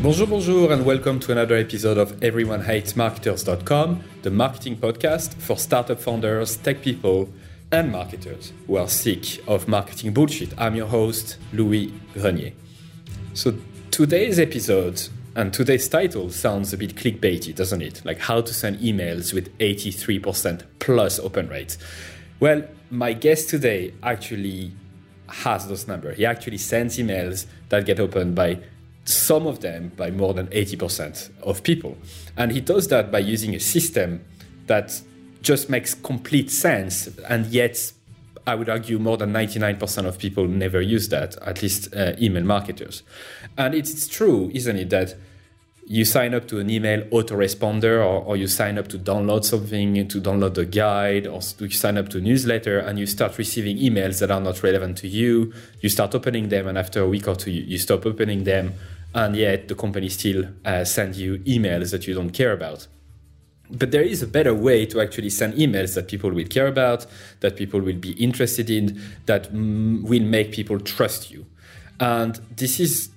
Bonjour, bonjour, and welcome to another episode of EveryoneHatesMarketers.com, the marketing podcast for startup founders, tech people, and marketers who are sick of marketing bullshit. I'm your host, Louis Grenier. So, today's episode and today's title sounds a bit clickbaity, doesn't it? Like how to send emails with 83% plus open rate. Well, my guest today actually has those numbers. He actually sends emails that get opened by some of them by more than 80% of people. And he does that by using a system that just makes complete sense. And yet, I would argue more than 99% of people never use that, at least uh, email marketers. And it's true, isn't it, that you sign up to an email autoresponder or, or you sign up to download something, to download the guide, or you sign up to a newsletter and you start receiving emails that are not relevant to you. You start opening them, and after a week or two, you stop opening them and yet the company still uh, send you emails that you don't care about. But there is a better way to actually send emails that people will care about, that people will be interested in, that mm, will make people trust you. And this is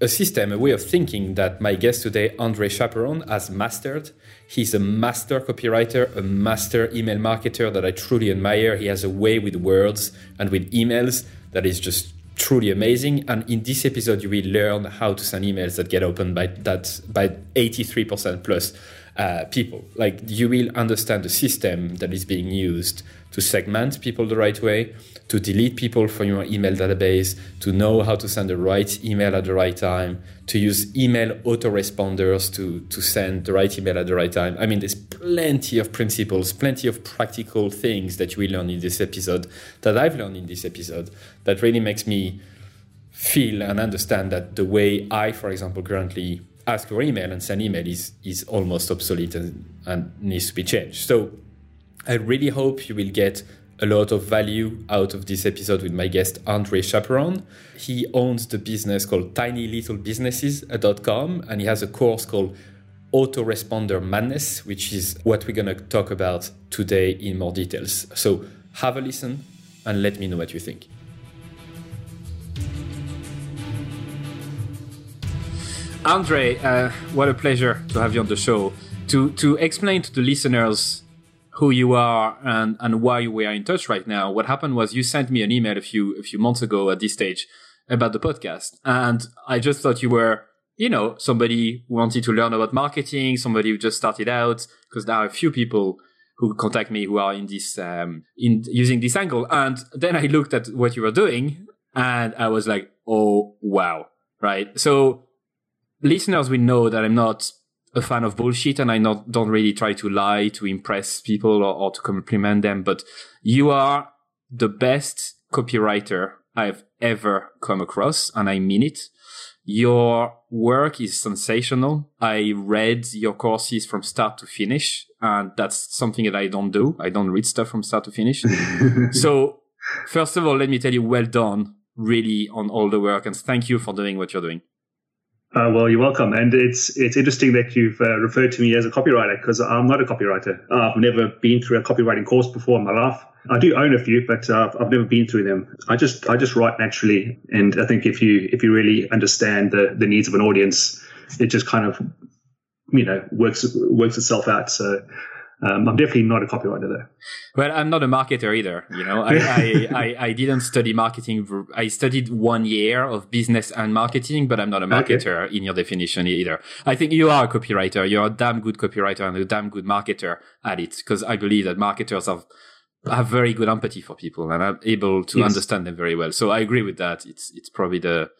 a system, a way of thinking that my guest today, Andre Chaperon, has mastered. He's a master copywriter, a master email marketer that I truly admire. He has a way with words and with emails that is just truly amazing. And in this episode, you will learn how to send emails that get opened by that by 83% plus uh, people. Like you will understand the system that is being used to segment people the right way, to delete people from your email database, to know how to send the right email at the right time, to use email autoresponders to, to send the right email at the right time. I mean, there's plenty of principles, plenty of practical things that will learn in this episode, that I've learned in this episode, that really makes me feel and understand that the way I, for example, currently ask for email and send email is, is almost obsolete and, and needs to be changed. So I really hope you will get a lot of value out of this episode with my guest Andre Chaperon. He owns the business called tinylittle.businesses.com and he has a course called Autoresponder Madness, which is what we're going to talk about today in more details. So have a listen and let me know what you think. Andre, uh, what a pleasure to have you on the show. To to explain to the listeners who you are and, and why we are in touch right now. What happened was you sent me an email a few a few months ago at this stage about the podcast, and I just thought you were you know somebody who wanted to learn about marketing, somebody who just started out because there are a few people who contact me who are in this um, in using this angle, and then I looked at what you were doing and I was like, oh wow, right? So listeners will know that I'm not a fan of bullshit and I not, don't really try to lie to impress people or, or to compliment them, but you are the best copywriter I've ever come across and I mean it. Your work is sensational. I read your courses from start to finish, and that's something that I don't do. I don't read stuff from start to finish. so, first of all, let me tell you, well done, really, on all the work, and thank you for doing what you're doing. Uh, well, you're welcome. And it's it's interesting that you've uh, referred to me as a copywriter because I'm not a copywriter. Uh, I've never been through a copywriting course before in my life. I do own a few, but uh, I've never been through them. I just I just write naturally, and I think if you if you really understand the the needs of an audience, it just kind of you know works works itself out. So um, I'm definitely not a copywriter though. Well, I'm not a marketer either. You know, I, I, I, I, didn't study marketing. I studied one year of business and marketing, but I'm not a marketer okay. in your definition either. I think you are a copywriter. You're a damn good copywriter and a damn good marketer at it because I believe that marketers have have very good empathy for people and are able to yes. understand them very well. So I agree with that. It's it's probably the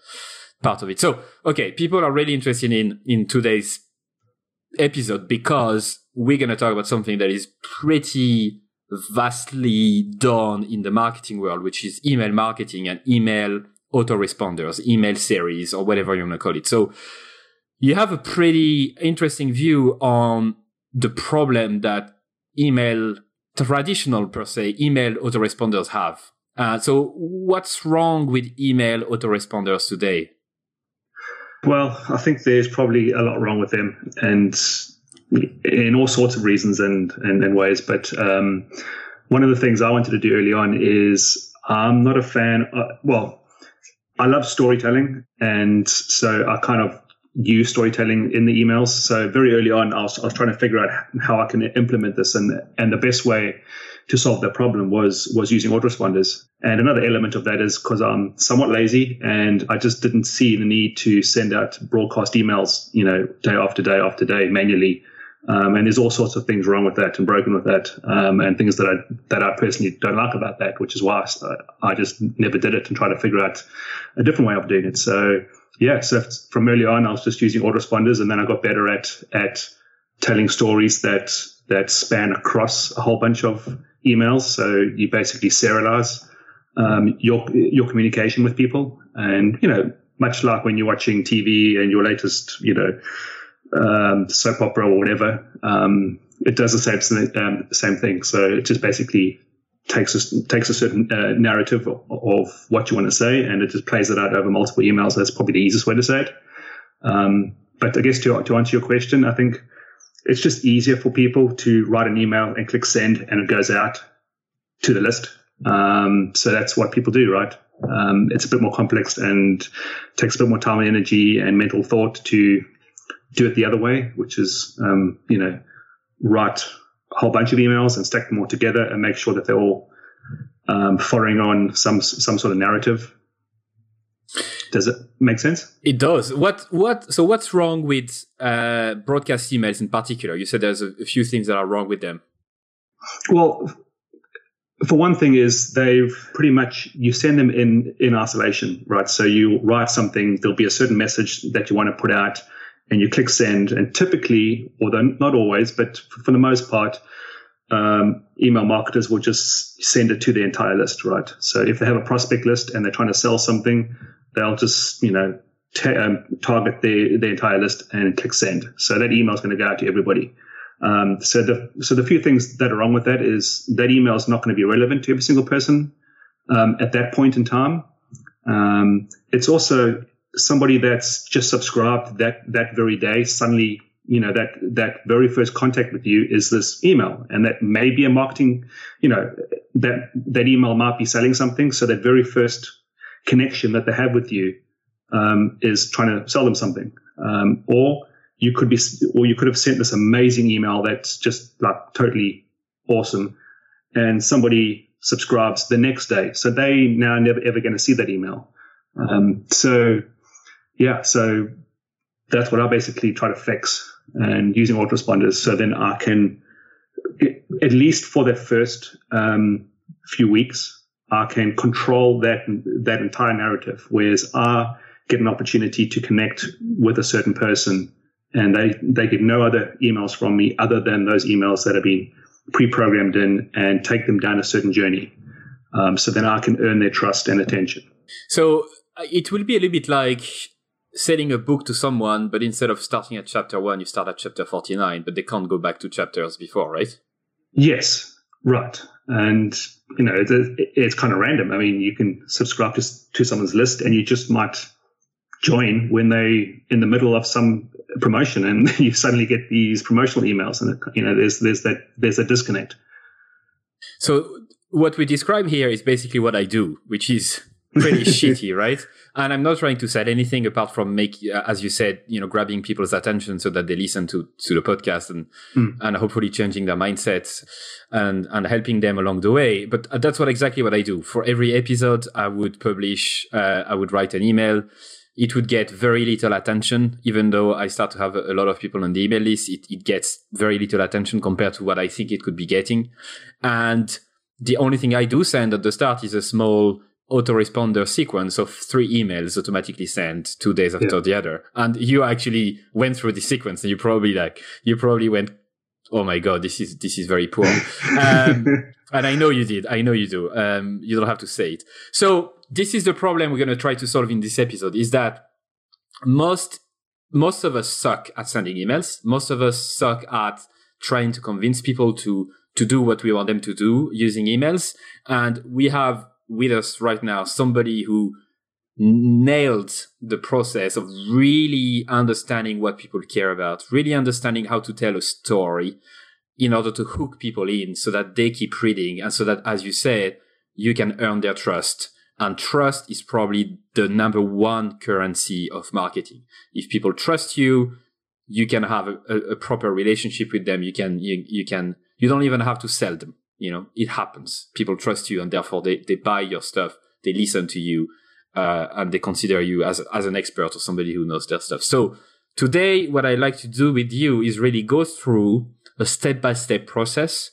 part of it. So okay, people are really interested in in today's episode because we're going to talk about something that is pretty vastly done in the marketing world, which is email marketing and email autoresponders, email series, or whatever you want to call it. So you have a pretty interesting view on the problem that email traditional per se email autoresponders have. Uh, so what's wrong with email autoresponders today? Well, I think there's probably a lot wrong with them, and in all sorts of reasons and and, and ways. But um, one of the things I wanted to do early on is I'm not a fan. Of, well, I love storytelling, and so I kind of use storytelling in the emails. So very early on, I was, I was trying to figure out how I can implement this, and and the best way to solve that problem was was using autoresponders. And another element of that is because I'm somewhat lazy and I just didn't see the need to send out broadcast emails, you know, day after day after day manually. Um, and there's all sorts of things wrong with that and broken with that, um, and things that I that I personally don't like about that, which is why I, I just never did it and try to figure out a different way of doing it. So yeah, so from early on, I was just using autoresponders, and then I got better at at telling stories that that span across a whole bunch of emails. So you basically serialize um, your your communication with people, and you know, much like when you're watching TV and your latest, you know, um, soap opera or whatever, um, it does the same um, same thing. So it just basically takes a, takes a certain uh, narrative of, of, what you want to say, and it just plays it out over multiple emails. That's probably the easiest way to say it. Um, but I guess to to answer your question, I think it's just easier for people to write an email and click send and it goes out to the list. Um, so that's what people do, right? Um, it's a bit more complex and takes a bit more time and energy and mental thought to do it the other way, which is, um, you know, write a whole bunch of emails and stack them all together and make sure that they're all um, following on some some sort of narrative does it make sense? It does. What what so what's wrong with uh, broadcast emails in particular? You said there's a, a few things that are wrong with them. Well, for one thing is they've pretty much you send them in in isolation, right? So you write something, there'll be a certain message that you want to put out, and you click send. And typically, although not always, but for the most part, um, email marketers will just send it to the entire list, right? So if they have a prospect list and they're trying to sell something, they'll just you know um, target the the entire list and click send. So that email is going to go out to everybody. Um, so the so the few things that are wrong with that is that email is not going to be relevant to every single person um, at that point in time. Um, it's also somebody that's just subscribed that that very day suddenly you know that that very first contact with you is this email and that may be a marketing you know that that email might be selling something so that very first connection that they have with you um, is trying to sell them something. Um, or you could be, or you could have sent this amazing email that's just like totally awesome, and somebody subscribes the next day, so they now never ever going to see that email. Um, so, yeah, so that's what I basically try to fix, and using autoresponders, so then I can, at least for the first um, few weeks, I can control that that entire narrative. Whereas I get an opportunity to connect with a certain person, and they they get no other emails from me other than those emails that have been pre-programmed in and take them down a certain journey. Um, so then I can earn their trust and attention. So uh, it will be a little bit like selling a book to someone, but instead of starting at chapter one, you start at chapter 49, but they can't go back to chapters before, right? Yes, right. And you know, it's, it's kind of random. I mean, you can subscribe to, to someone's list and you just might join when they in the middle of some promotion and you suddenly get these promotional emails and you know there's there's that there's a disconnect so what we describe here is basically what i do which is pretty shitty right and I'm not trying to say anything apart from make, uh, as you said, you know, grabbing people's attention so that they listen to, to the podcast and, mm. and hopefully changing their mindsets and, and helping them along the way. But uh, that's what exactly what I do. For every episode, I would publish, uh, I would write an email. It would get very little attention, even though I start to have a, a lot of people on the email list. It, it gets very little attention compared to what I think it could be getting. And the only thing I do send at the start is a small autoresponder sequence of three emails automatically sent two days after yeah. the other. And you actually went through the sequence and you probably like, you probably went, Oh my God, this is, this is very poor. um, and I know you did. I know you do. Um, you don't have to say it. So this is the problem we're going to try to solve in this episode is that most, most of us suck at sending emails. Most of us suck at trying to convince people to, to do what we want them to do using emails. And we have with us right now somebody who nailed the process of really understanding what people care about, really understanding how to tell a story in order to hook people in so that they keep reading and so that, as you said, you can earn their trust And trust is probably the number one currency of marketing. If people trust you, you can have a, a, proper relationship with them. You can, you, you can, you don't even have to sell them. You know, it happens. People trust you and therefore they, they buy your stuff. They listen to you, uh, and they consider you as, as an expert or somebody who knows their stuff. So today, what I like to do with you is really go through a step by step process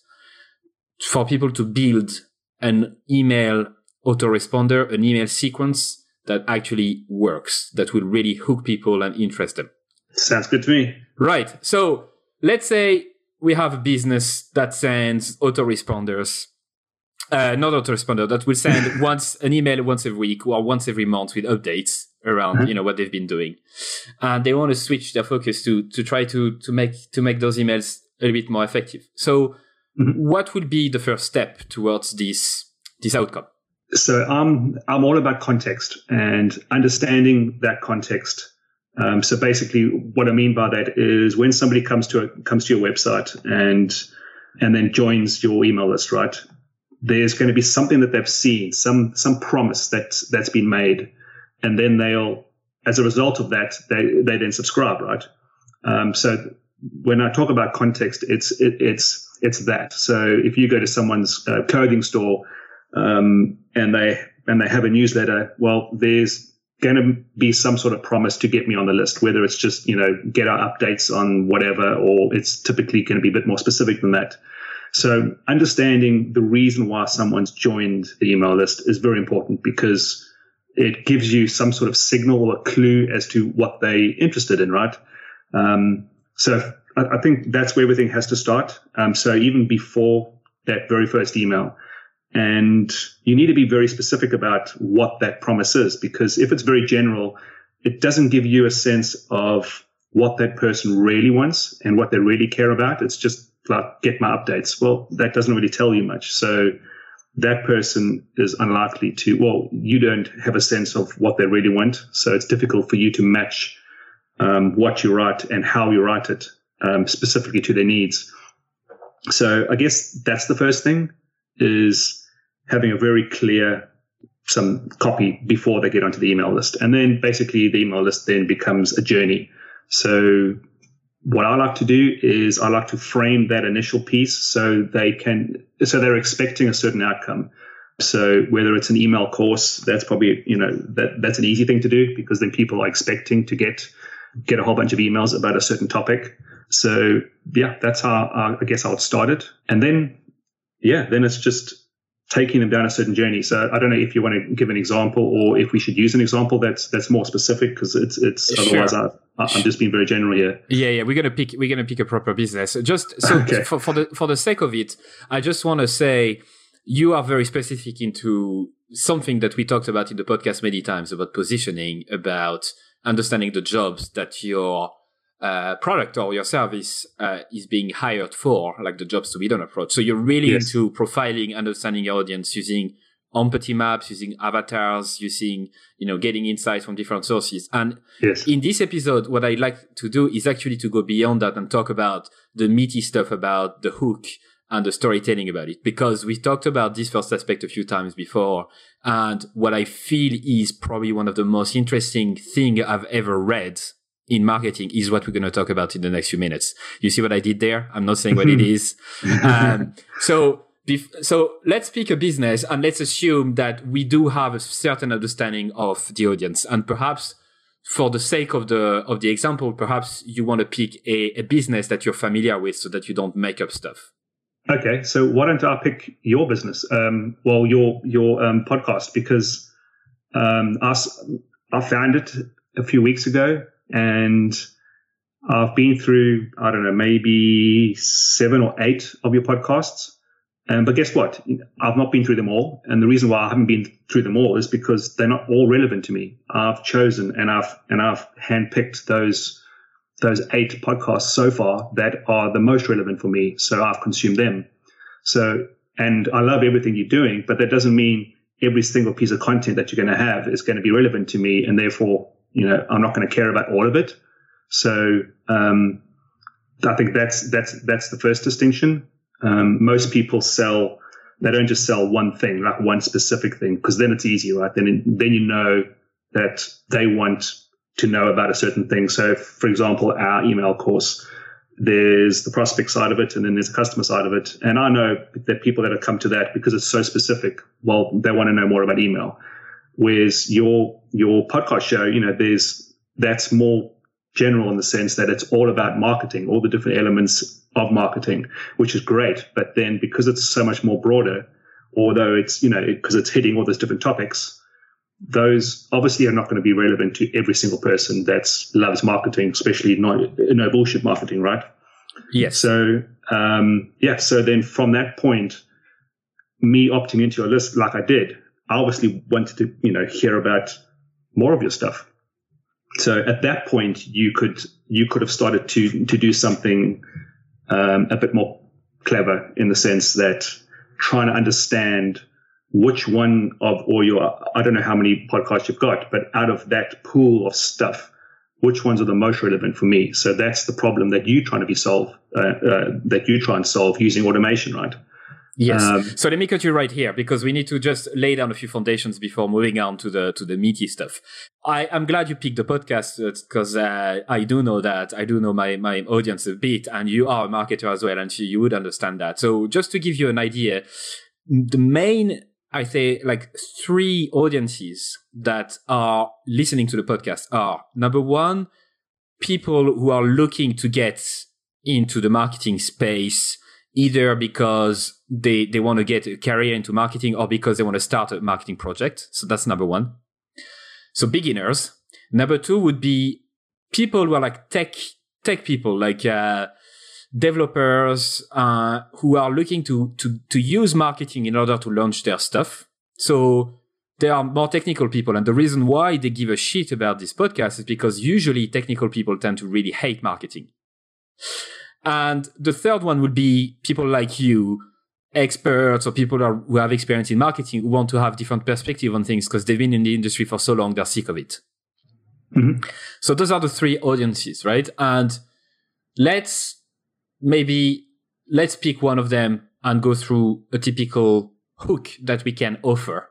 for people to build an email autoresponder, an email sequence that actually works, that will really hook people and interest them. Sounds good to me. Right. So let's say we have a business that sends autoresponders, uh, not autoresponder, that will send once an email once a week or once every month with updates around mm-hmm. you know what they've been doing, and they want to switch their focus to to try to to make to make those emails a little bit more effective. So, mm-hmm. what would be the first step towards this this outcome? So I'm I'm all about context and understanding that context. Um, so basically, what I mean by that is when somebody comes to a, comes to your website and and then joins your email list, right? There's going to be something that they've seen, some some promise that that's been made, and then they'll, as a result of that, they they then subscribe, right? Um, so when I talk about context, it's it, it's it's that. So if you go to someone's uh, clothing store um, and they and they have a newsletter, well, there's going to be some sort of promise to get me on the list, whether it's just you know get our updates on whatever, or it's typically going to be a bit more specific than that. So understanding the reason why someone's joined the email list is very important because it gives you some sort of signal or clue as to what they're interested in, right? Um, so I, I, think that's where everything has to start. Um, so even before that very first email, and you need to be very specific about what that promise is, because if it's very general, it doesn't give you a sense of what that person really wants and what they really care about. It's just like, get my updates. Well, that doesn't really tell you much. So that person is unlikely to, well, you don't have a sense of what they really want. So it's difficult for you to match um, what you write and how you write it um, specifically to their needs. So I guess that's the first thing is having a very clear some copy before they get onto the email list. And then basically the email list then becomes a journey. So what I like to do is I like to frame that initial piece so they can so they're expecting a certain outcome. So whether it's an email course, that's probably you know that that's an easy thing to do because then people are expecting to get get a whole bunch of emails about a certain topic. So yeah, that's how I guess I would start it, and then yeah, then it's just taking them down a certain journey. So I don't know if you want to give an example or if we should use an example that's that's more specific because it's it's sure. otherwise I, I'm just being very general here. Yeah, yeah, we're gonna pick we're gonna pick a proper business. Just so okay. for, for the for the sake of it, I just want to say you are very specific into something that we talked about in the podcast many times about positioning, about understanding the jobs that your uh, product or your service uh, is being hired for, like the jobs to be done approach. So you're really yes. into profiling, understanding your audience, using empathy maps, using avatars, using, you know, getting insights from different sources. And yes. in this episode, what I'd like to do is actually to go beyond that and talk about the meaty stuff about the hook and the storytelling about it because we talked about this first aspect a few times before and what i feel is probably one of the most interesting thing i've ever read in marketing is what we're going to talk about in the next few minutes. You see what I did there? I'm not saying what it is. Um, so, so let's pick a business and let's assume that we do have a certain understanding of the audience and perhaps for the sake of the of the example, perhaps you want to pick a, a business that you're familiar with so that you don't make up stuff. Okay, so why don't I pick your business? Um, well, your your um, podcast because um, us I found it a few weeks ago and I've been through, I don't know, maybe seven or eight of your podcasts. Um, but guess what? I've not been through them all. And the reason why I haven't been through them all is because they're not all relevant to me. I've chosen and I've, and I've handpicked those, those eight podcasts so far that are the most relevant for me. So I've consumed them. So, and I love everything you're doing, but that doesn't mean every single piece of content that you're going to have is going to be relevant to me. And therefore you know, I'm not going to care about all of it. So um, I think that's that's that's the first distinction. Um, most people sell They don't just sell one thing, like one specific thing, because then it's easy, right? Then then you know that they want to know about a certain thing. So, for example, our email course, there's the prospect side of it, and then there's a customer side of it. And I know that people that have come to that because it's so specific, well, they want to know more about email. Whereas your your podcast show, you know, there's that's more general in the sense that it's all about marketing, all the different elements of marketing, which is great. But then because it's so much more broader, although it's, you know, because it's hitting all those different topics, those obviously are not going to be relevant to every single person that loves marketing, especially no, no bullshit marketing, right? Yes. So, um, yeah. So then from that point, me opting into your list like I did, I obviously wanted to, you know, hear about more of your stuff. So at that point, you could you could have started to to do something um, a bit more clever in the sense that trying to understand which one of all your I don't know how many podcasts you've got, but out of that pool of stuff, which ones are the most relevant for me? So that's the problem that you're trying to be solve uh, uh, that you try and solve using automation, right? Yes. Um, so let me cut you right here because we need to just lay down a few foundations before moving on to the to the meaty stuff. I, am glad you picked the podcast because uh, uh, I do know that I do know my my audience a bit, and you are a marketer as well, and you would understand that. So just to give you an idea, the main I say like three audiences that are listening to the podcast are number one, people who are looking to get into the marketing space either because they, they want to get a career into marketing or because they want to start a marketing project. So that's number one. So beginners. Number two would be people who are like tech, tech people, like, uh, developers, uh, who are looking to, to, to use marketing in order to launch their stuff. So they are more technical people. And the reason why they give a shit about this podcast is because usually technical people tend to really hate marketing. And the third one would be people like you, experts or people who have experience in marketing who want to have different perspective on things because they've been in the industry for so long, they're sick of it. Mm-hmm. So those are the three audiences, right? And let's maybe let's pick one of them and go through a typical hook that we can offer.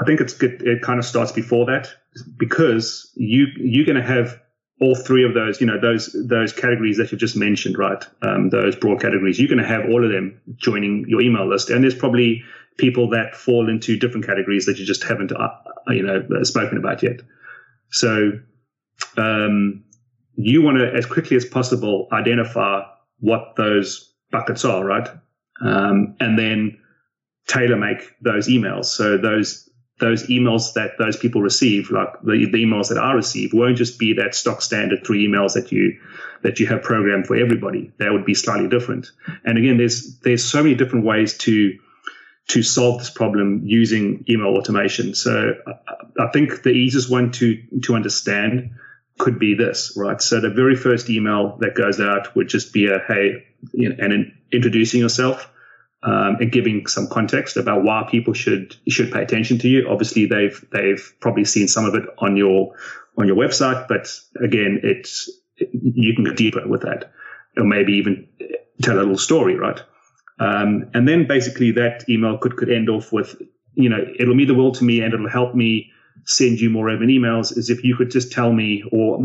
I think it's good. It kind of starts before that because you you're going to have all three of those, you know, those those categories that you just mentioned, right? Um, those broad categories, you're going to have all of them joining your email list, and there's probably people that fall into different categories that you just haven't, uh, you know, spoken about yet. So, um, you want to, as quickly as possible, identify what those buckets are, right? Um, and then tailor make those emails. So those those emails that those people receive, like the, the, emails that I receive, won't just be that stock standard three emails that you that you have programmed for everybody. That would be slightly different. And again, there's there's so many different ways to to solve this problem using email automation. So I, think the easiest one to to understand could be this, right? So the very first email that goes out would just be a hey, you know, and introducing yourself um, and giving some context about why people should should pay attention to you. Obviously, they've they've probably seen some of it on your on your website, but again, it's you can go deeper with that, or maybe even tell a little story, right? Um, and then basically that email could could end off with, you know, it'll mean the world to me, and it'll help me send you more relevant emails. Is if you could just tell me, or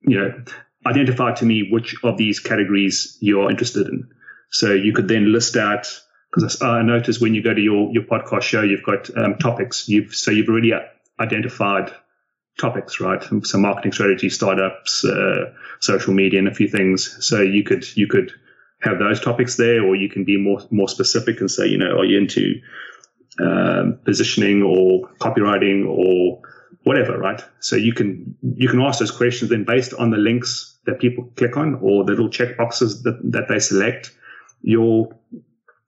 you know, identify to me which of these categories you're interested in. So you could then list out because I noticed when you go to your, your podcast show, you've got um, topics. You've so you've already identified topics, right? So marketing strategy, startups, uh, social media, and a few things. So you could you could have those topics there, or you can be more more specific and say, you know, are you into um, positioning or copywriting or whatever, right? So you can you can ask those questions then based on the links that people click on or the little check boxes that, that they select your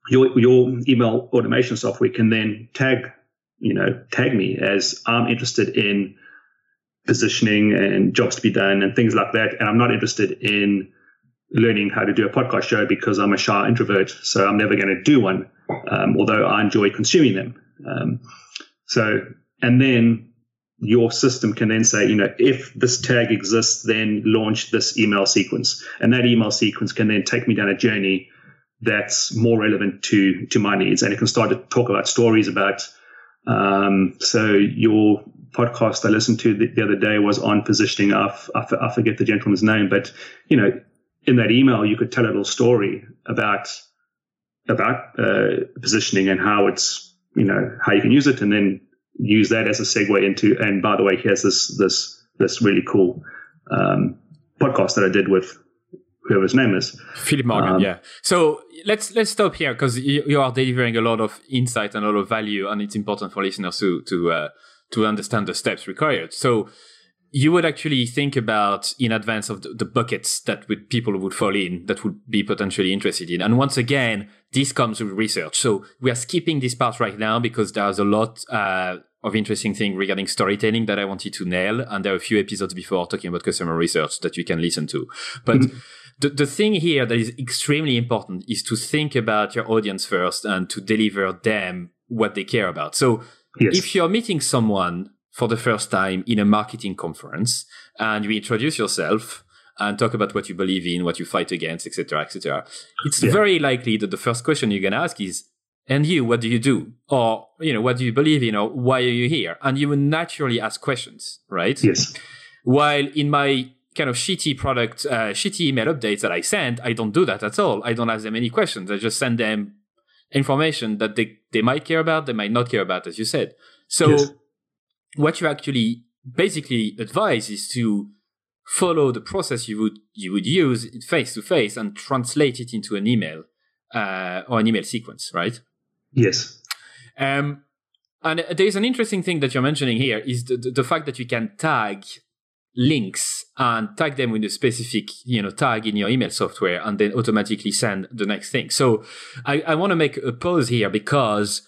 your your email automation software can then tag you know tag me as I'm interested in positioning and jobs to be done and things like that, and I'm not interested in learning how to do a podcast show because I'm a shy introvert, so I'm never going to do one, um, although I enjoy consuming them. Um, so, and then your system can then say, you know, if this tag exists, then launch this email sequence, and that email sequence can then take me down a journey that's more relevant to to my needs, and it can start to talk about stories about. Um, so your podcast I listened to the, the other day was on positioning. I, I forget the gentleman's name, but you know, in that email you could tell a little story about about uh, positioning and how it's you know how you can use it, and then use that as a segue into. And by the way, here's this this this really cool um, podcast that I did with whoever his name is. Philip Morgan, um, yeah. So let's let's stop here because you, you, are delivering a lot of insight and a lot of value, and it's important for listeners to to uh, to understand the steps required. So you would actually think about in advance of the, the buckets that would, people would fall in that would be potentially interested in. And once again, this comes with research. So we are skipping this part right now because there's a lot uh, of interesting thing regarding storytelling that I wanted to nail. And there are a few episodes before talking about customer research that you can listen to. But mm-hmm. The, the thing here that is extremely important is to think about your audience first and to deliver them what they care about. So yes. if you're meeting someone for the first time in a marketing conference and you introduce yourself and talk about what you believe in, what you fight against, etc., etc., it's yeah. very likely that the first question you're going to ask is, "And you, what do you do?" Or you know, "What do you believe in?" Or "Why are you here?" And you will naturally ask questions, right? Yes. While in my kind of shitty product, uh, shitty email updates that I send, I don't do that at all. I don't ask them any questions. I just send them information that they, they might care about, they might not care about, as you said. So yes what you actually basically advise is to follow the process you would you would use face to face and translate it into an email uh, or an email sequence, right? Yes. Um, and there's an interesting thing that you're mentioning here is the, the, the, fact that you can tag links and tag them with a specific you know tag in your email software and then automatically send the next thing. So I, I want to make a pause here because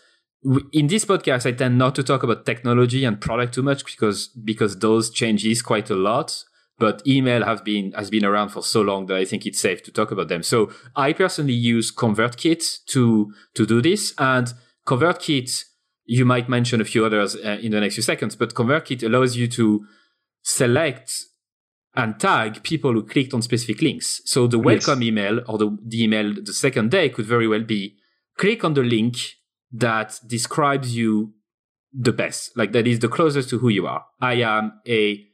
in this podcast, I tend not to talk about technology and product too much because because those changes quite a lot. But email has been has been around for so long that I think it's safe to talk about them. So I personally use ConvertKit to to do this, and ConvertKit you might mention a few others uh, in the next few seconds. But ConvertKit allows you to select and tag people who clicked on specific links. So the welcome yes. email or the, the email the second day could very well be click on the link that describes you the best. Like that is the closest to who you are. I am a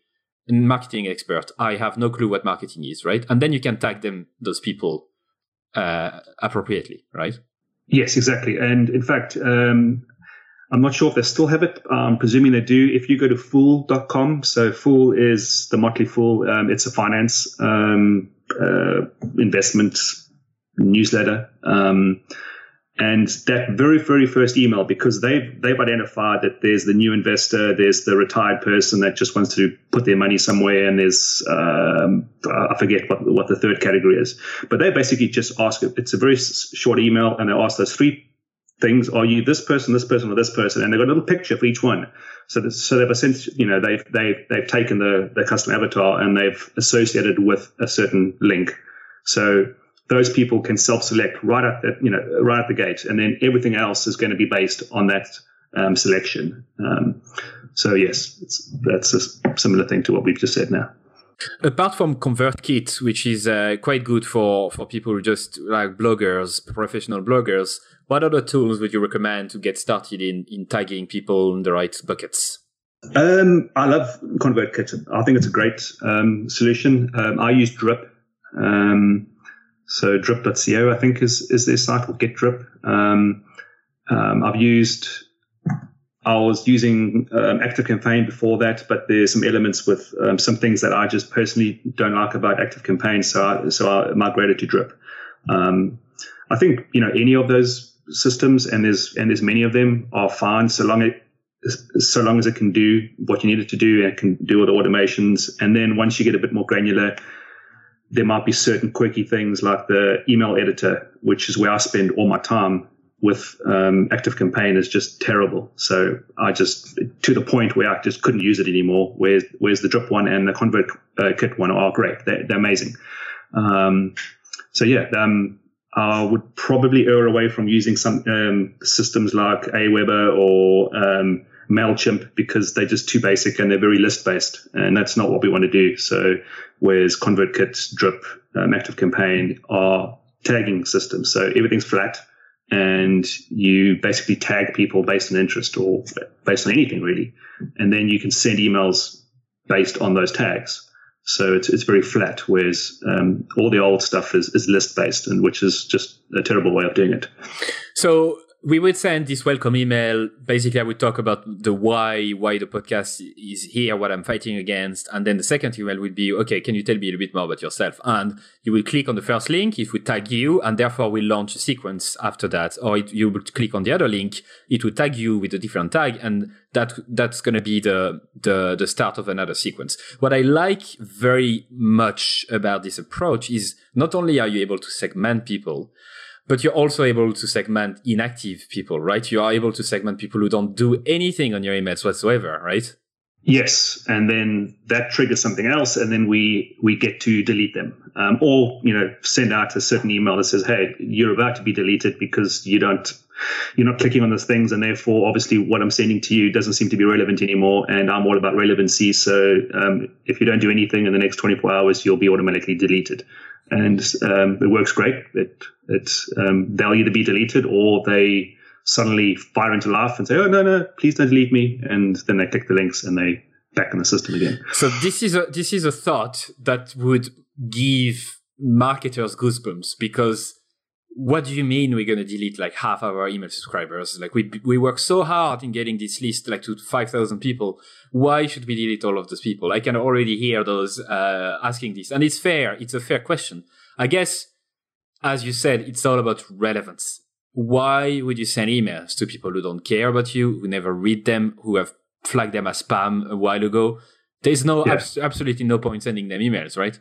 marketing expert. I have no clue what marketing is, right? And then you can tag them, those people, uh, appropriately, right? Yes, exactly. And in fact, um, I'm not sure if they still have it. I'm presuming they do. If you go to fool.com, so Fool is the Motley Fool. Um, it's a finance um, uh, investment newsletter. Um, and that very, very first email, because they've they've identified that there's the new investor, there's the retired person that just wants to put their money somewhere, and there's um, I forget what what the third category is. But they basically just ask it's a very short email, and they ask those three things: Are you this person, this person, or this person? And they've got a little picture for each one. So, this, so they've essentially, you know, they've they've they've taken the the custom avatar and they've associated with a certain link. So those people can self-select right at the, you know right at the gate, and then everything else is going to be based on that um, selection. Um, so yes, that's a similar thing to what we've just said now. Apart from ConvertKit, which is uh, quite good for, for people who just like bloggers, professional bloggers, what other tools would you recommend to get started in, in tagging people in the right buckets? Um, I love ConvertKit. I think it's a great um, solution. Um, I use Drip. Um, so drip.co, I think, is, is their site or get drip. Um, um, I've used, I was using um, Active Campaign before that, but there's some elements with um, some things that I just personally don't like about Active Campaign. So I, so I migrated to drip. Um, I think, you know, any of those systems and there's, and there's many of them are fine so long it, so long as it can do what you need it to do and can do all the automations. And then once you get a bit more granular, there might be certain quirky things like the email editor, which is where I spend all my time with um, Active Campaign is just terrible. So I just to the point where I just couldn't use it anymore. Whereas whereas the Drip one and the Convert uh, Kit one are great. They're, they're amazing. Um, so yeah, um, I would probably err away from using some um, systems like Aweber or um, MailChimp because they're just too basic and they're very list based. And that's not what we want to do. So, whereas ConvertKit, Drip, um, Active Campaign are tagging systems, So everything's flat and you basically tag people based on interest or based on anything really. And then you can send emails based on those tags. So it's, it's very flat, whereas um, all the old stuff is, is list based, and which is just a terrible way of doing it. So we would send this welcome email. Basically, I would talk about the why, why the podcast is here, what I'm fighting against. And then the second email would be, okay, can you tell me a little bit more about yourself? And you will click on the first link. It would tag you and therefore we launch a sequence after that. Or it, you would click on the other link. It would tag you with a different tag. And that, that's going to be the, the, the start of another sequence. What I like very much about this approach is not only are you able to segment people, but you're also able to segment inactive people, right? You are able to segment people who don't do anything on your emails whatsoever, right? Yes, and then that triggers something else, and then we we get to delete them, um, or you know send out a certain email that says, "Hey, you're about to be deleted because you don't you're not clicking on those things, and therefore, obviously, what I'm sending to you doesn't seem to be relevant anymore. And I'm all about relevancy, so um, if you don't do anything in the next 24 hours, you'll be automatically deleted and um, it works great. It, it's um, they'll either be deleted or they suddenly fire into laugh and say, "Oh no, no, please don't delete me," and then they click the links and they back in the system again. So this is a this is a thought that would give marketers goosebumps because what do you mean we're going to delete like half of our email subscribers? Like we we work so hard in getting this list like to 5,000 people. Why should we delete all of those people? I can already hear those uh, asking this. And it's fair. It's a fair question. I guess, as you said, it's all about relevance. Why would you send emails to people who don't care about you, who never read them, who have flagged them as spam a while ago? There's no yeah. abs- absolutely no point sending them emails, right?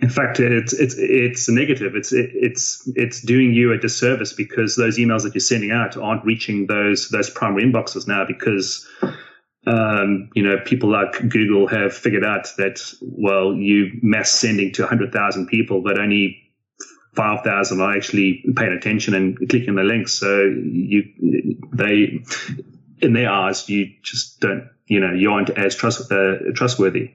In fact, it's it's it's negative. It's it's it's doing you a disservice because those emails that you're sending out aren't reaching those those primary inboxes now because um, you know people like Google have figured out that well you mass sending to 100,000 people, but only 5,000 are actually paying attention and clicking the links. So you they in their eyes you just don't you know you aren't as trust, uh, trustworthy.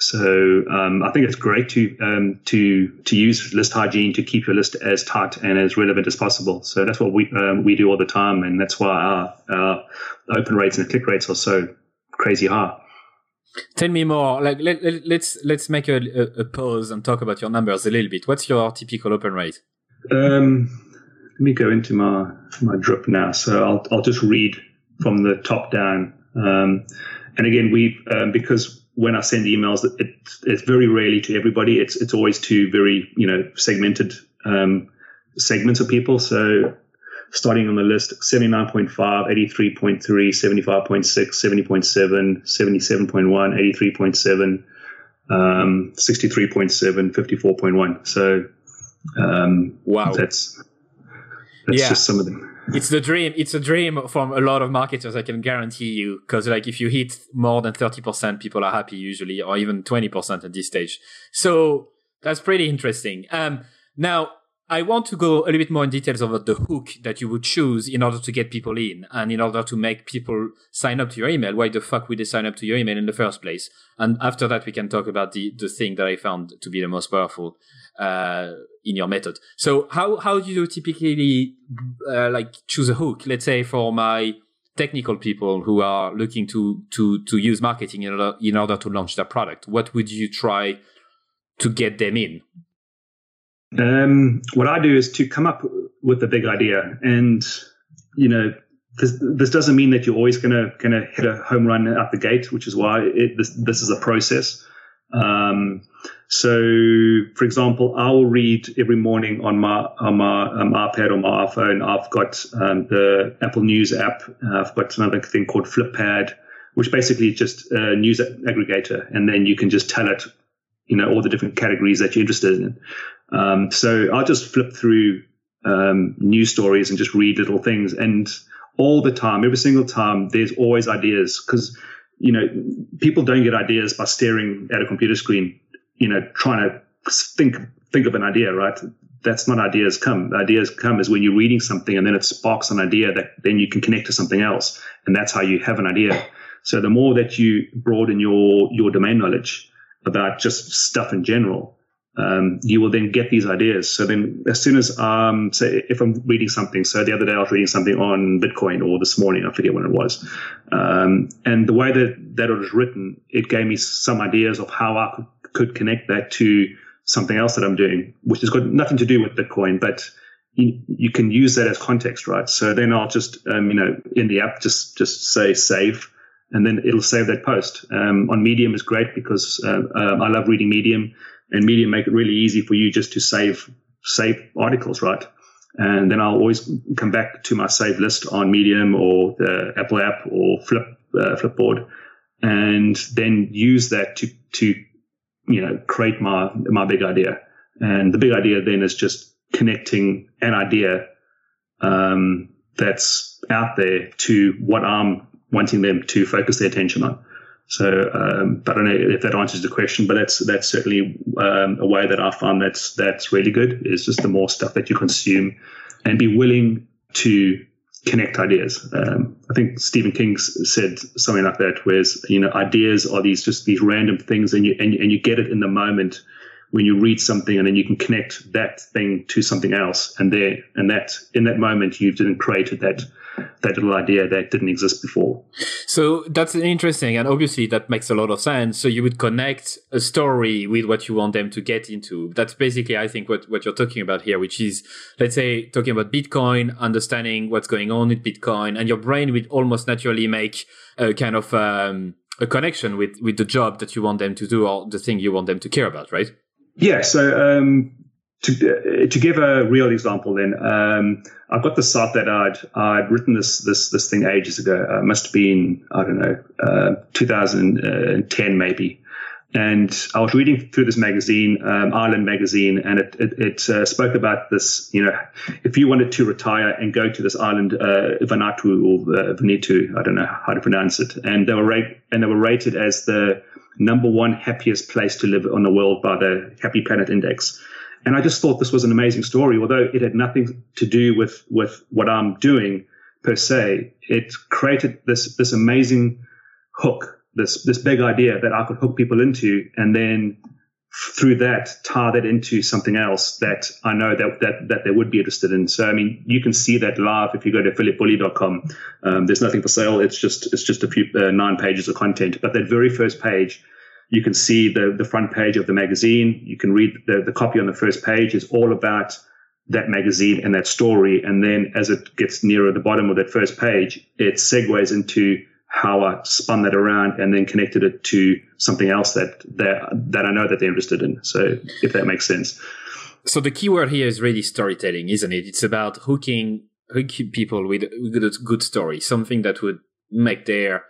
So um, I think it's great to um, to to use list hygiene to keep your list as tight and as relevant as possible. So that's what we um, we do all the time, and that's why our, our open rates and click rates are so crazy high. Tell me more. Like let, let, let's let's make a, a, pause and talk about your numbers a little bit. What's your typical open rate? Um, let me go into my my drip now. So I'll I'll just read from the top down. Um, and again, we um, because when I send emails, it, it's very rarely to everybody. It's it's always to very you know segmented um, segments of people. So starting on the list 79.5, 83.3, 75.6, 70.7, 77.1, 83.7, um, 63.7, 54.1. So um, wow, that's that's yeah. just some of them it's the dream. It's a dream from a lot of marketers. I can guarantee you, because like if you hit more than thirty percent, people are happy usually, or even twenty percent at this stage. So that's pretty interesting. Um, now I want to go a little bit more in details about the hook that you would choose in order to get people in and in order to make people sign up to your email. Why the fuck would they sign up to your email in the first place? And after that, we can talk about the the thing that I found to be the most powerful uh, in your method. So how how do you typically uh, like choose a hook? Let's say for my technical people who are looking to to to use marketing in order in order to launch their product, what would you try to get them in? Um, what I do is to come up with a big idea, and you know, this, this doesn't mean that you're always gonna gonna hit a home run out the gate, which is why it, this this is a process. Um, so, for example, I will read every morning on my on my um, iPad or my iPhone. I've got um, the Apple News app. Uh, I've got another thing called Flipboard, which basically is just a news aggregator, and then you can just tell it, you know, all the different categories that you're interested in. Um, so I'll just flip through um, news stories and just read little things, and all the time, every single time, there's always ideas because you know people don't get ideas by staring at a computer screen you know, trying to think think of an idea, right? That's not ideas come. Ideas come is when you're reading something and then it sparks an idea that then you can connect to something else, and that's how you have an idea. So the more that you broaden your your domain knowledge about just stuff in general, um, you will then get these ideas. So then, as soon as, um, say, if I'm reading something, so the other day I was reading something on Bitcoin, or this morning I forget when it was, um, and the way that that it was written, it gave me some ideas of how I could, could connect that to something else that I'm doing, which has got nothing to do with Bitcoin, but you, you can use that as context, right? So then I'll just, um, you know, in the app, just just say save, and then it'll save that post. Um, on Medium is great because uh, uh, I love reading Medium and Medium make it really easy for you just to save save articles, right? And then I'll always come back to my save list on Medium or the Apple app or Flip uh, Flipboard, and then use that to to you know create my my big idea. And the big idea then is just connecting an idea um, that's out there to what I'm wanting them to focus their attention on. So, um, I don't know if that answers the question, but that's that's certainly um, a way that I find that's that's really good. Is just the more stuff that you consume, and be willing to connect ideas. Um, I think Stephen King said something like that, whereas you know ideas are these just these random things, and you and, and you get it in the moment when you read something, and then you can connect that thing to something else, and there and that in that moment you've then created that that little idea that didn't exist before. So that's interesting, and obviously that makes a lot of sense. So you would connect a story with what you want them to get into. That's basically, I think, what what you're talking about here, which is, let's say, talking about Bitcoin, understanding what's going on with Bitcoin, and your brain would almost naturally make a kind of um, a connection with with the job that you want them to do or the thing you want them to care about, right? Yeah. So um, to to give a real example, then um, I've got the site that I'd I'd written this this this thing ages ago. Uh, must have been I don't know uh, 2010 maybe. And I was reading through this magazine, um, Island magazine, and it it, it uh, spoke about this. You know, if you wanted to retire and go to this island, uh, Vanuatu or uh, I don't know how to pronounce it, and they were rate, and they were rated as the number one happiest place to live on the world by the Happy Planet Index. And I just thought this was an amazing story, although it had nothing to do with, with what I'm doing per se. It created this, this amazing hook, this, this big idea that I could hook people into and then through that tie that into something else that I know that, that, that they would be interested in. So, I mean, you can see that live if you go to philipbully.com. Um, there's nothing for sale. It's just, it's just a few, uh, nine pages of content, but that very first page you can see the, the front page of the magazine. You can read the, the copy on the first page is all about that magazine and that story. And then as it gets nearer the bottom of that first page, it segues into how I spun that around and then connected it to something else that that, that I know that they're interested in. So if that makes sense. So the keyword here is really storytelling, isn't it? It's about hooking hooking people with, a good story, something that would make their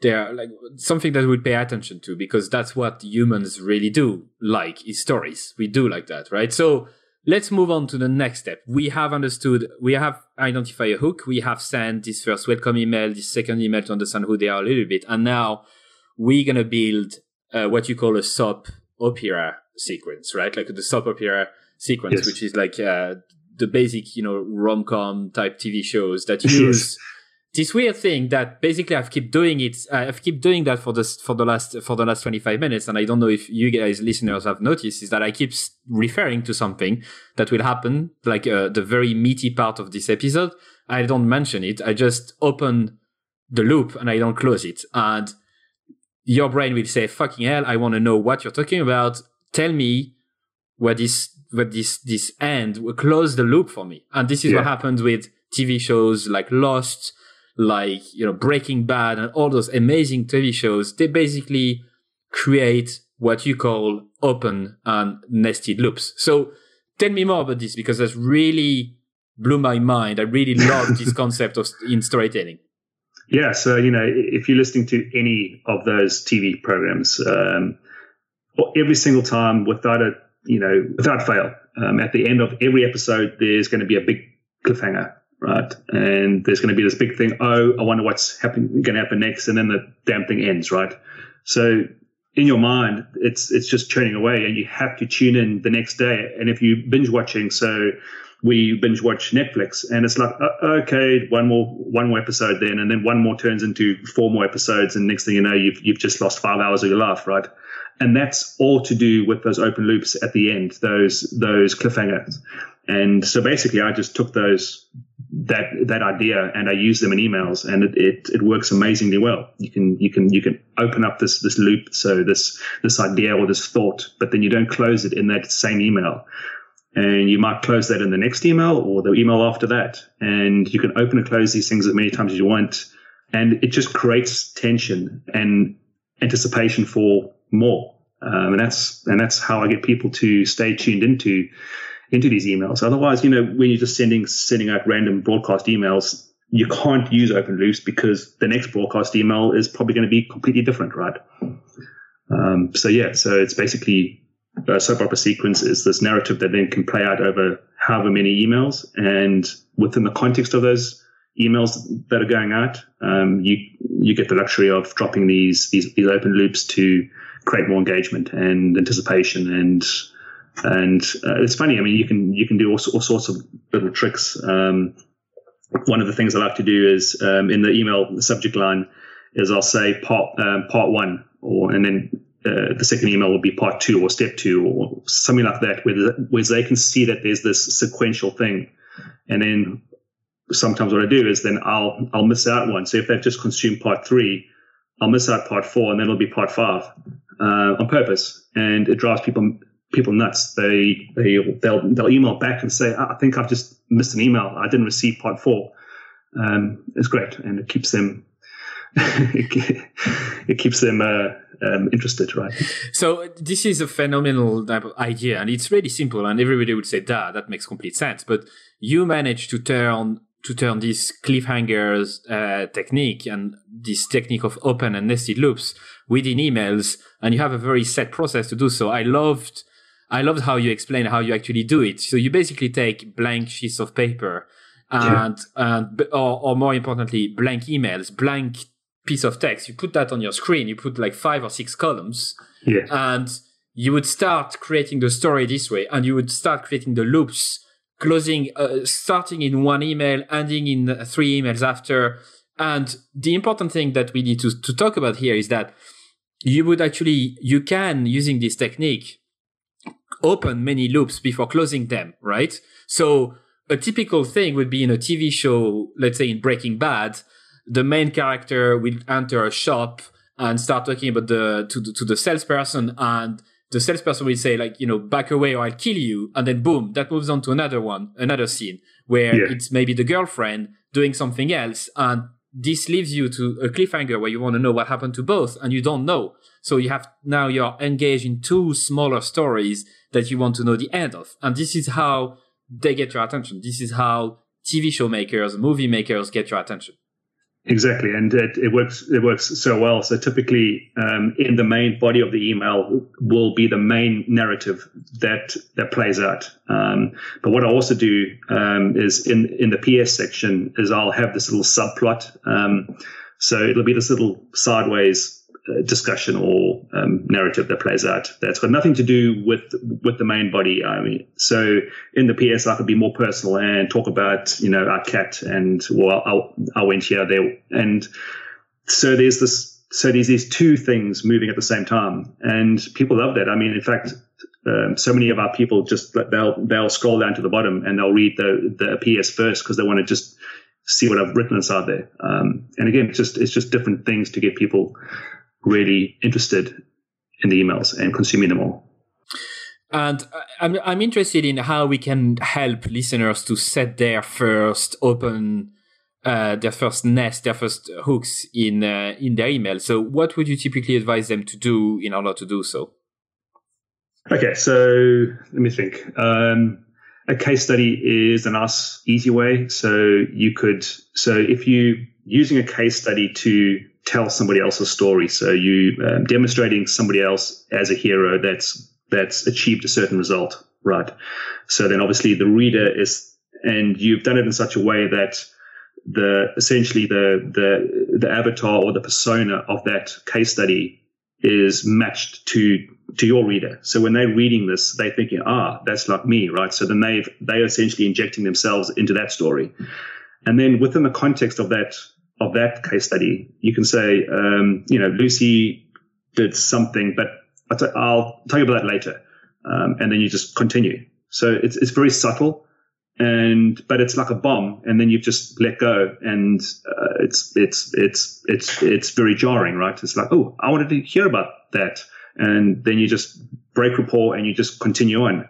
they're like something that we pay attention to because that's what humans really do like is stories we do like that right so let's move on to the next step. We have understood we have identified a hook. We have sent this first welcome email this second email to understand who they are a little bit. And now we're going to build uh, what you call a soap opera sequence right? Like the soap opera sequence yes. which is like uh, the basic you know rom-com type tv shows that use this weird thing that basically I've keep doing it. I've keep doing that for this for the last for the last twenty five minutes, and I don't know if you guys listeners have noticed is that I keep referring to something that will happen, like uh, the very meaty part of this episode. I don't mention it. I just open the loop and I don't close it, and your brain will say, "Fucking hell! I want to know what you're talking about. Tell me where this where this this end will close the loop for me." And this is yeah. what happens with TV shows like Lost like you know Breaking Bad and all those amazing TV shows, they basically create what you call open and nested loops. So tell me more about this because that's really blew my mind. I really love this concept of in storytelling. Yeah, so you know, if you're listening to any of those TV programs, um, every single time, without a you know, without fail, um, at the end of every episode, there's going to be a big cliffhanger right? And there's going to be this big thing. Oh, I wonder what's going to happen next, and then the damn thing ends, right? So in your mind, it's it's just churning away, and you have to tune in the next day. And if you binge watching, so we binge watch Netflix, and it's like, uh, okay, one more one more episode then, and then one more turns into four more episodes, and next thing you know, you've you've just lost five hours of your life, right? and that's all to do with those open loops at the end, those those cliffhangers. And so basically, I just took those that that idea and I use them in emails, and it, it, it works amazingly well. You can you can you can open up this this loop, so this this idea or this thought, but then you don't close it in that same email and you might close that in the next email or the email after that. And you can open and close these things as many times as you want. And it just creates tension and anticipation for more. Um, and that's and that's how I get people to stay tuned into into these emails. Otherwise, you know, when you're just sending sending out random broadcast emails, you can't use open loops because the next broadcast email is probably going to be completely different, right? Um, so yeah, so it's basically a soap opera sequence is this narrative that then can play out over however many emails, and within the context of those emails that are going out, um, you you get the luxury of dropping these, these these open loops to create more engagement and anticipation and and uh, it's funny. I mean, you can you can do all, all sorts of little tricks. Um, one of the things I like to do is um, in the email subject line is I'll say part um, part one, or and then uh, the second email will be part two or step two or something like that, where, where they can see that there's this sequential thing. And then sometimes what I do is then I'll I'll miss out one. So if they've just consumed part three, I'll miss out part four, and then it'll be part five uh, on purpose, and it drives people people nuts. They they they'll they'll email back and say, I think I've just missed an email. I didn't receive part four. Um, it's great, and it keeps them it keeps them uh, um, interested, right? So this is a phenomenal idea, and it's really simple. And everybody would say, "Da, that makes complete sense." But you manage to turn to turn this cliffhangers uh, technique and this technique of open and nested loops within emails, and you have a very set process to do so. I loved. I loved how you explain how you actually do it. So you basically take blank sheets of paper and, yeah. and or, or more importantly, blank emails, blank piece of text, you put that on your screen, you put like five or six columns, yeah. and you would start creating the story this way, and you would start creating the loops, closing, uh, starting in one email, ending in three emails after. And the important thing that we need to, to talk about here is that you would actually, you can, using this technique, open many loops before closing them, right? So a typical thing would be in a TV show, let's say in Breaking Bad, the main character will enter a shop and start talking about the to the, to the salesperson and the salesperson will say like you know back away or i'll kill you and then boom that moves on to another one another scene where yeah. it's maybe the girlfriend doing something else and this leaves you to a cliffhanger where you want to know what happened to both and you don't know so you have now you're engaged in two smaller stories that you want to know the end of and this is how they get your attention this is how tv show makers movie makers get your attention Exactly, and it, it, works. It works so well. So typically, um, in the main body of the email will be the main narrative that that plays out. Um, but what I also do um, is in in the PS section is I'll have this little subplot. Um, so it'll be this little sideways discussion or um, narrative that plays out that's got nothing to do with with the main body. I mean, so in the PS, I could be more personal and talk about you know our cat and well, I, I went here there, and so there's this. So there's these two things moving at the same time, and people love that. I mean, in fact, um, so many of our people just they'll they'll scroll down to the bottom and they'll read the the PS first because they want to just see what I've written inside there. Um, and again, it's just it's just different things to get people really interested in the emails and consuming them all. And I'm, I'm interested in how we can help listeners to set their first open, uh, their first nest, their first hooks in uh, in their email. So, what would you typically advise them to do in order to do so? Okay, so let me think. Um, a case study is a nice, easy way. So you could, so if you using a case study to tell somebody else's story. So you um, demonstrating somebody else as a hero that's that's achieved a certain result, right? So then obviously the reader is, and you've done it in such a way that the essentially the the the avatar or the persona of that case study is matched to to your reader. So when they're reading this, they're thinking, ah, that's like me, right? So then they've they're essentially injecting themselves into that story. And then within the context of that of that case study, you can say, um, you know, Lucy did something, but I'll, tell you about that later. Um, and then you just continue. So it's, it's very subtle and, but it's like a bomb and then you just let go and, uh, it's, it's, it's, it's, it's very jarring, right? It's like, Oh, I wanted to hear about that. And then you just break rapport and you just continue on.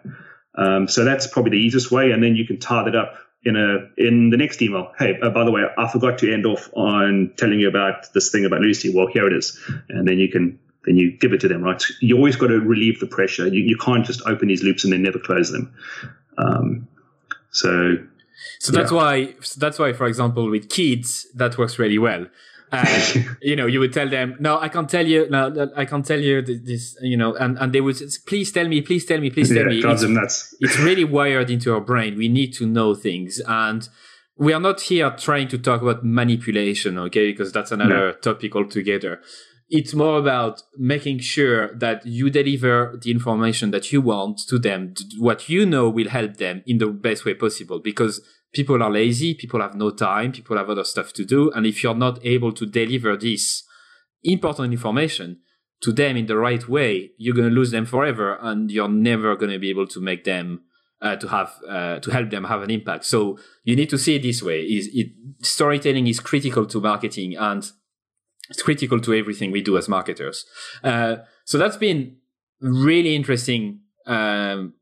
Um, so that's probably the easiest way. And then you can tie that up in a in the next email. Hey, uh, by the way, I forgot to end off on telling you about this thing about Lucy. Well, here it is, and then you can then you give it to them. Right? You always got to relieve the pressure. You you can't just open these loops and then never close them. Um, so. So that's yeah. why. So that's why, for example, with kids, that works really well uh, you know, you would tell them, no, I can't tell you, no, I can't tell you this, you know, and, and they would, please tell me, please tell me, please tell yeah, me. It's, nuts. it's really wired into our brain. We need to know things. And we are not here trying to talk about manipulation, okay? Because that's another no. topic altogether. It's more about making sure that you deliver the information that you want to them. What you know will help them in the best way possible because people are lazy, people have no time, people have other stuff to do. And if you're not able to deliver this important information to them in the right way, you're going to lose them forever and you're never going to be able to make them uh, to have uh, to help them have an impact. So you need to see it this way: is it storytelling is critical to marketing and it's critical to everything we do as marketers. Uh, so that's been really interesting um,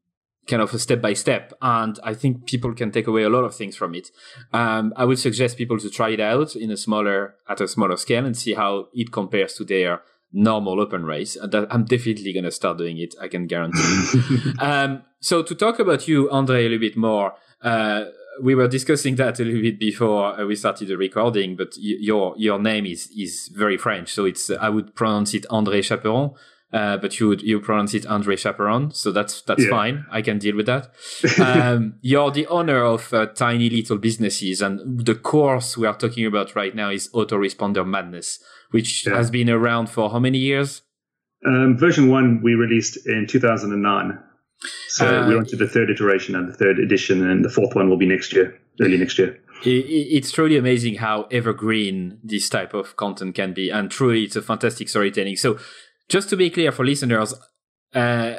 kind of a step by step. And I think people can take away a lot of things from it. Um, I would suggest people to try it out in a smaller, at a smaller scale and see how it compares to their normal open race. That I'm definitely going to start doing it. I can guarantee. um, so to talk about you, Andre, a little bit more, uh, we were discussing that a little bit before uh, we started the recording, but your your name is is very French, so it's I would pronounce it André Chaperon, uh, but you you pronounce it Andre Chaperon, so that's that's yeah. fine. I can deal with that. um, you're the owner of uh, Tiny Little Businesses, and the course we are talking about right now is Autoresponder Madness, which yeah. has been around for how many years? Um, version one we released in 2009. So uh, we're on to the third iteration and the third edition, and the fourth one will be next year, early next year. It's truly amazing how evergreen this type of content can be, and truly, it's a fantastic storytelling. So, just to be clear for listeners, uh,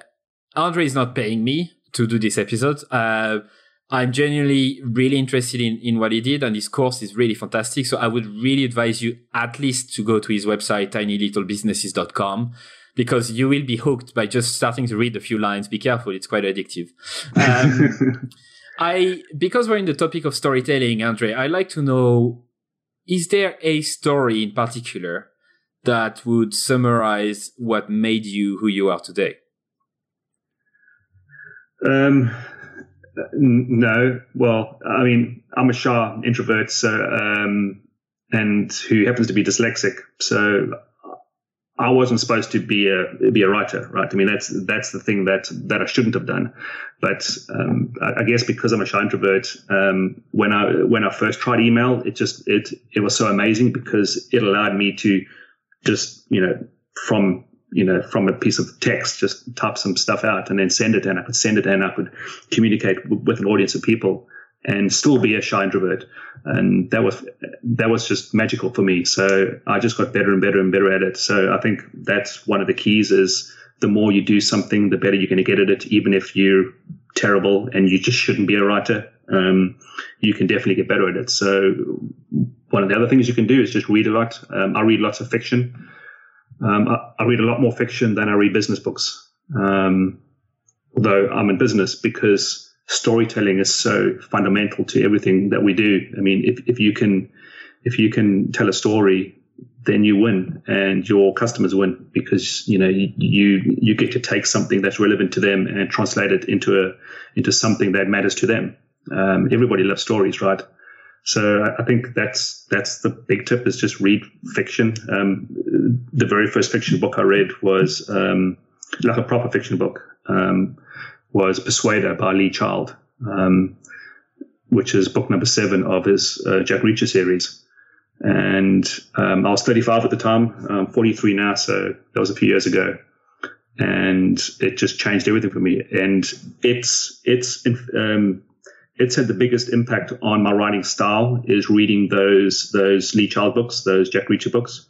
Andre is not paying me to do this episode. Uh, I'm genuinely really interested in, in what he did, and his course is really fantastic. So I would really advise you at least to go to his website, tinylittle.businesses.com, because you will be hooked by just starting to read a few lines. Be careful, it's quite addictive. Um, I because we're in the topic of storytelling, Andre, I'd like to know: is there a story in particular that would summarize what made you who you are today? Um, no. Well, I mean, I'm a shy introvert, so um, and who happens to be dyslexic. So I wasn't supposed to be a be a writer, right? I mean, that's that's the thing that that I shouldn't have done. But um, I, I, guess because I'm a shy introvert, um, when I when I first tried email, it just it it was so amazing because it allowed me to just you know from you know from a piece of text just type some stuff out and then send it and I could send it and I could communicate w- with an audience of people and still be a shy introvert. And that was that was just magical for me. So I just got better and better and better at it. So I think that's one of the keys is the more you do something the better you're going to get at it even if you're terrible and you just shouldn't be a writer um, you can definitely get better at it so one of the other things you can do is just read a lot. Um, I read lots of fiction. Um, I, I, read a lot more fiction than I read business books. Um, although I'm in business because storytelling is so fundamental to everything that we do. I mean, if, if you can, if you can tell a story, then you win and your customers win because, you know, you, you, you get to take something that's relevant to them and translate it into a, into something that matters to them. Um, everybody loves stories, right? So I think that's that's the big tip is just read fiction. Um, the very first fiction book I read was um, like a proper fiction book um, was Persuader by Lee Child, um, which is book number seven of his uh, Jack Reacher series. And um, I was 35 at the time, I'm 43 now, so that was a few years ago and it just changed everything for me. And it's it's um, it's had the biggest impact on my writing style is reading those those Lee Child books, those Jack Reacher books.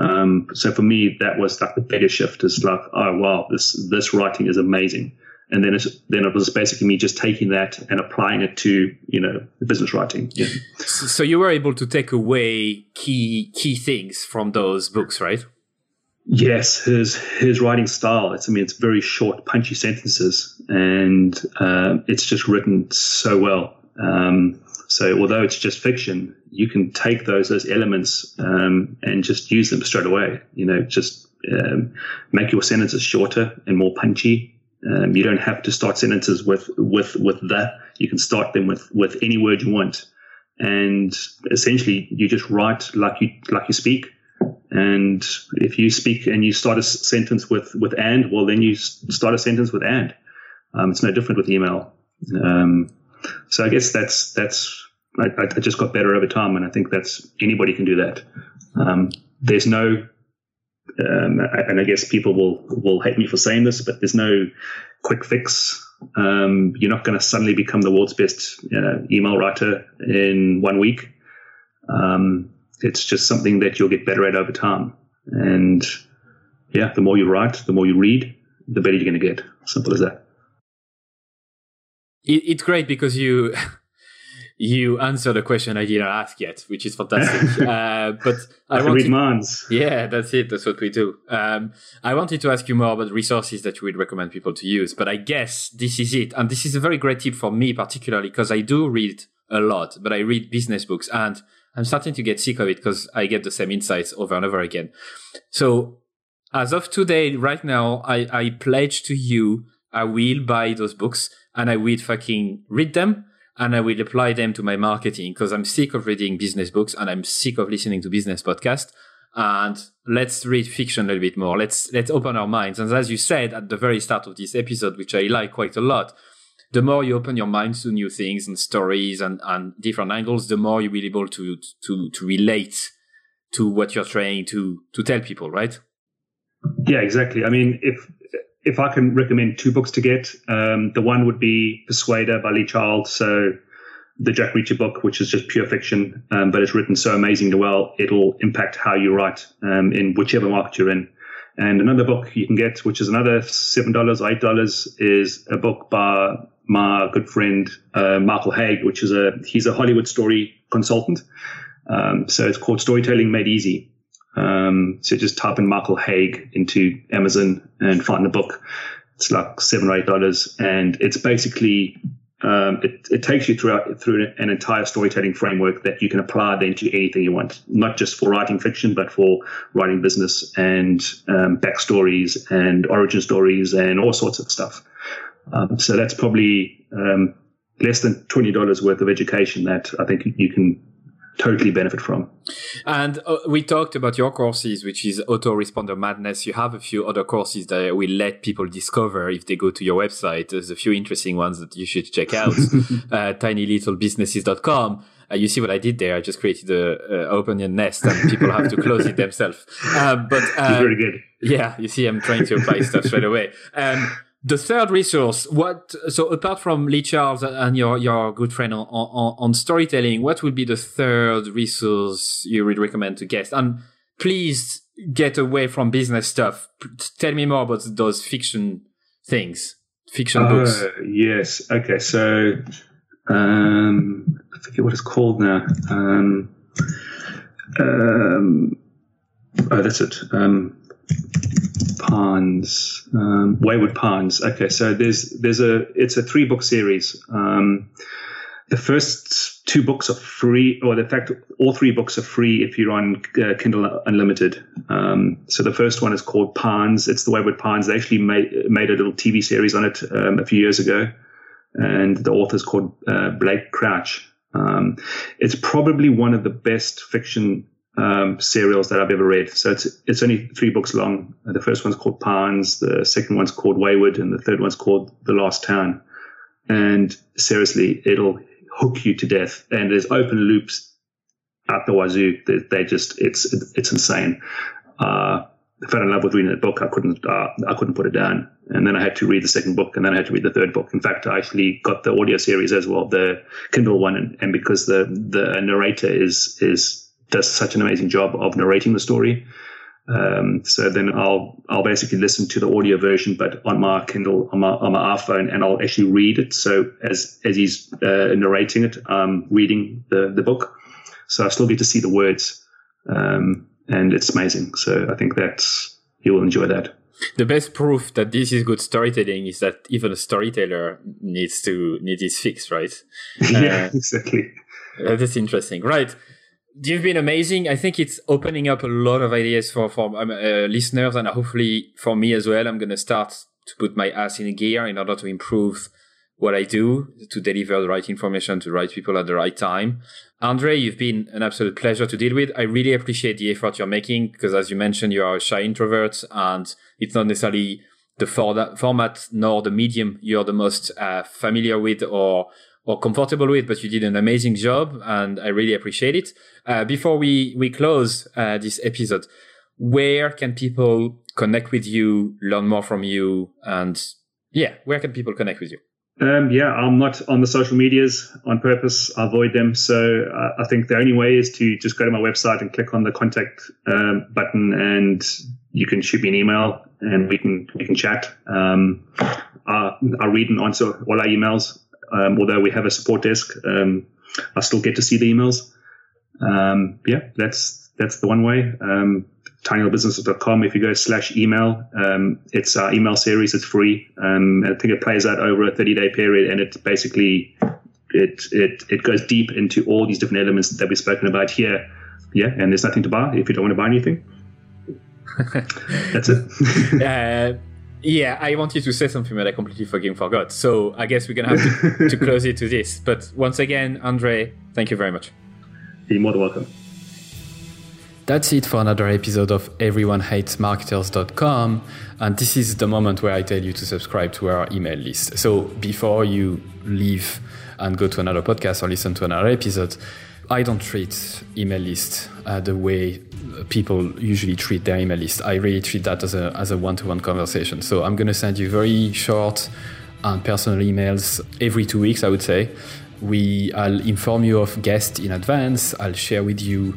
Um, so for me, that was like the biggest shift. Is like, oh wow, this this writing is amazing. And then it's, then it was basically me just taking that and applying it to you know business writing. Yeah. So you were able to take away key key things from those books, right? Yes, his his writing style. It's I mean it's very short, punchy sentences, and uh, it's just written so well. Um, so although it's just fiction, you can take those those elements um, and just use them straight away. You know, just um, make your sentences shorter and more punchy. Um, you don't have to start sentences with with with the. You can start them with with any word you want, and essentially you just write like you like you speak. And if you speak and you start a sentence with, with and, well, then you start a sentence with and. Um, it's no different with email. Um, so I guess that's, that's, I, I, just got better over time. And I think that's, anybody can do that. Um, there's no, um, and I guess people will, will hate me for saying this, but there's no quick fix. Um, you're not going to suddenly become the world's best you know, email writer in one week. Um, it's just something that you'll get better at over time. And yeah, the more you write, the more you read, the better you're going to get. Simple as that. It's great because you you answer the question I didn't ask yet, which is fantastic. uh, but I, I want read minds. Yeah, that's it. That's what we do. Um, I wanted to ask you more about resources that you would recommend people to use, but I guess this is it. And this is a very great tip for me, particularly because I do read a lot, but I read business books and I'm starting to get sick of it because I get the same insights over and over again. So as of today, right now, I, I pledge to you, I will buy those books and I will fucking read them and I will apply them to my marketing because I'm sick of reading business books and I'm sick of listening to business podcasts. And let's read fiction a little bit more. Let's let's open our minds. And as you said at the very start of this episode, which I like quite a lot, the more you open your mind to new things and stories and, and different angles, the more you'll be able to, to, to relate to what you're trying to, to tell people, right? Yeah, exactly. I mean, if, if I can recommend two books to get, um, the one would be Persuader by Lee Child. So the Jack Reacher book, which is just pure fiction, um, but it's written so amazingly well, it'll impact how you write um, in whichever market you're in. And another book you can get, which is another seven dollars, eight dollars, is a book by my good friend uh, Michael Hauge, which is a he's a Hollywood story consultant. Um, so it's called Storytelling Made Easy. Um, so just type in Michael Hauge into Amazon and find the book. It's like seven or eight dollars, and it's basically um, it, it, takes you through through an entire storytelling framework that you can apply then to anything you want, not just for writing fiction, but for writing business and um, backstories and origin stories and all sorts of stuff. Um, so that's probably um, less than twenty dollars worth of education that I think you can totally benefit from. And uh, we talked about your courses, which is Autoresponder Madness. You have a few other courses that will let people discover if they go to your website. There's a few interesting ones that you should check out. uh, tinylittlebusinesses.com. Uh, you see what I did there? I just created a, a open a nest, and people have to close it themselves. Um, but um, very good. Yeah, you see, I'm trying to apply stuff straight away. Um, the third resource, what so apart from Lee Child and your your good friend on, on, on storytelling, what would be the third resource you would recommend to guests? And please get away from business stuff. Tell me more about those fiction things, fiction uh, books. Yes. Okay. So um, I forget what it's called now. Um, um, oh, that's it. Um, Pines, um, Wayward Pines. Okay, so there's there's a it's a three book series. Um, the first two books are free, or in fact, all three books are free if you're on uh, Kindle Unlimited. Um, so the first one is called Pines. It's the Wayward Pines. They actually made made a little TV series on it um, a few years ago, and the author is called uh, Blake Crouch. Um, it's probably one of the best fiction um, serials that I've ever read. So it's it's only three books long. The first one's called Pines, the second one's called Wayward, and the third one's called The Last Town. And seriously, it'll hook you to death. And there's open loops at the wazoo. They, they just it's it's insane. Uh, I fell in love with reading that book. I couldn't uh, I couldn't put it down. And then I had to read the second book, and then I had to read the third book. In fact, I actually got the audio series as well, the Kindle one, and, and because the the narrator is is does such an amazing job of narrating the story. Um, so then I'll I'll basically listen to the audio version, but on my Kindle on my on my iPhone, and I'll actually read it. So as as he's uh, narrating it, I'm reading the the book. So I still get to see the words, um, and it's amazing. So I think that's you will enjoy that. The best proof that this is good storytelling is that even a storyteller needs to need his fix, right? yeah, uh, exactly. That's interesting, right? You've been amazing. I think it's opening up a lot of ideas for for um, uh, listeners and hopefully for me as well. I'm going to start to put my ass in gear in order to improve what I do to deliver the right information to the right people at the right time. Andre, you've been an absolute pleasure to deal with. I really appreciate the effort you're making because, as you mentioned, you are a shy introvert and it's not necessarily the for- format nor the medium you're the most uh, familiar with or or comfortable with, but you did an amazing job and I really appreciate it. Uh, before we, we close uh, this episode, where can people connect with you, learn more from you, and yeah, where can people connect with you? Um, yeah, I'm not on the social medias on purpose. I avoid them. So uh, I think the only way is to just go to my website and click on the contact um, button, and you can shoot me an email, and we can we can chat. Um, I, I read and answer all our emails um, although we have a support desk, um, I still get to see the emails. Um, yeah, that's that's the one way. Um, tinybusiness.com. If you go slash email, um, it's our email series. It's free. Um, I think it plays out over a 30 day period, and it basically it it it goes deep into all these different elements that we've spoken about here. Yeah, and there's nothing to buy if you don't want to buy anything. That's it. uh, yeah, I wanted to say something but I completely fucking forgot. So I guess we're gonna have to, to close it to this. But once again, Andre, thank you very much. You're more than welcome. That's it for another episode of everyonehatesmarketers.com. And this is the moment where I tell you to subscribe to our email list. So before you leave and go to another podcast or listen to another episode, I don't treat email list uh, the way people usually treat their email list. I really treat that as a as a one to one conversation. So I'm going to send you very short and personal emails every two weeks. I would say. We I'll inform you of guests in advance. I'll share with you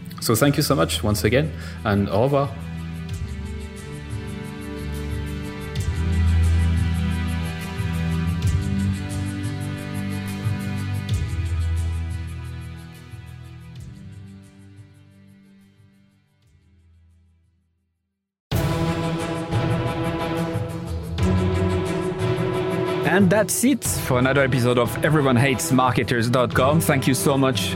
So, thank you so much once again, and au revoir. And that's it for another episode of EveryoneHatesMarketers.com. Thank you so much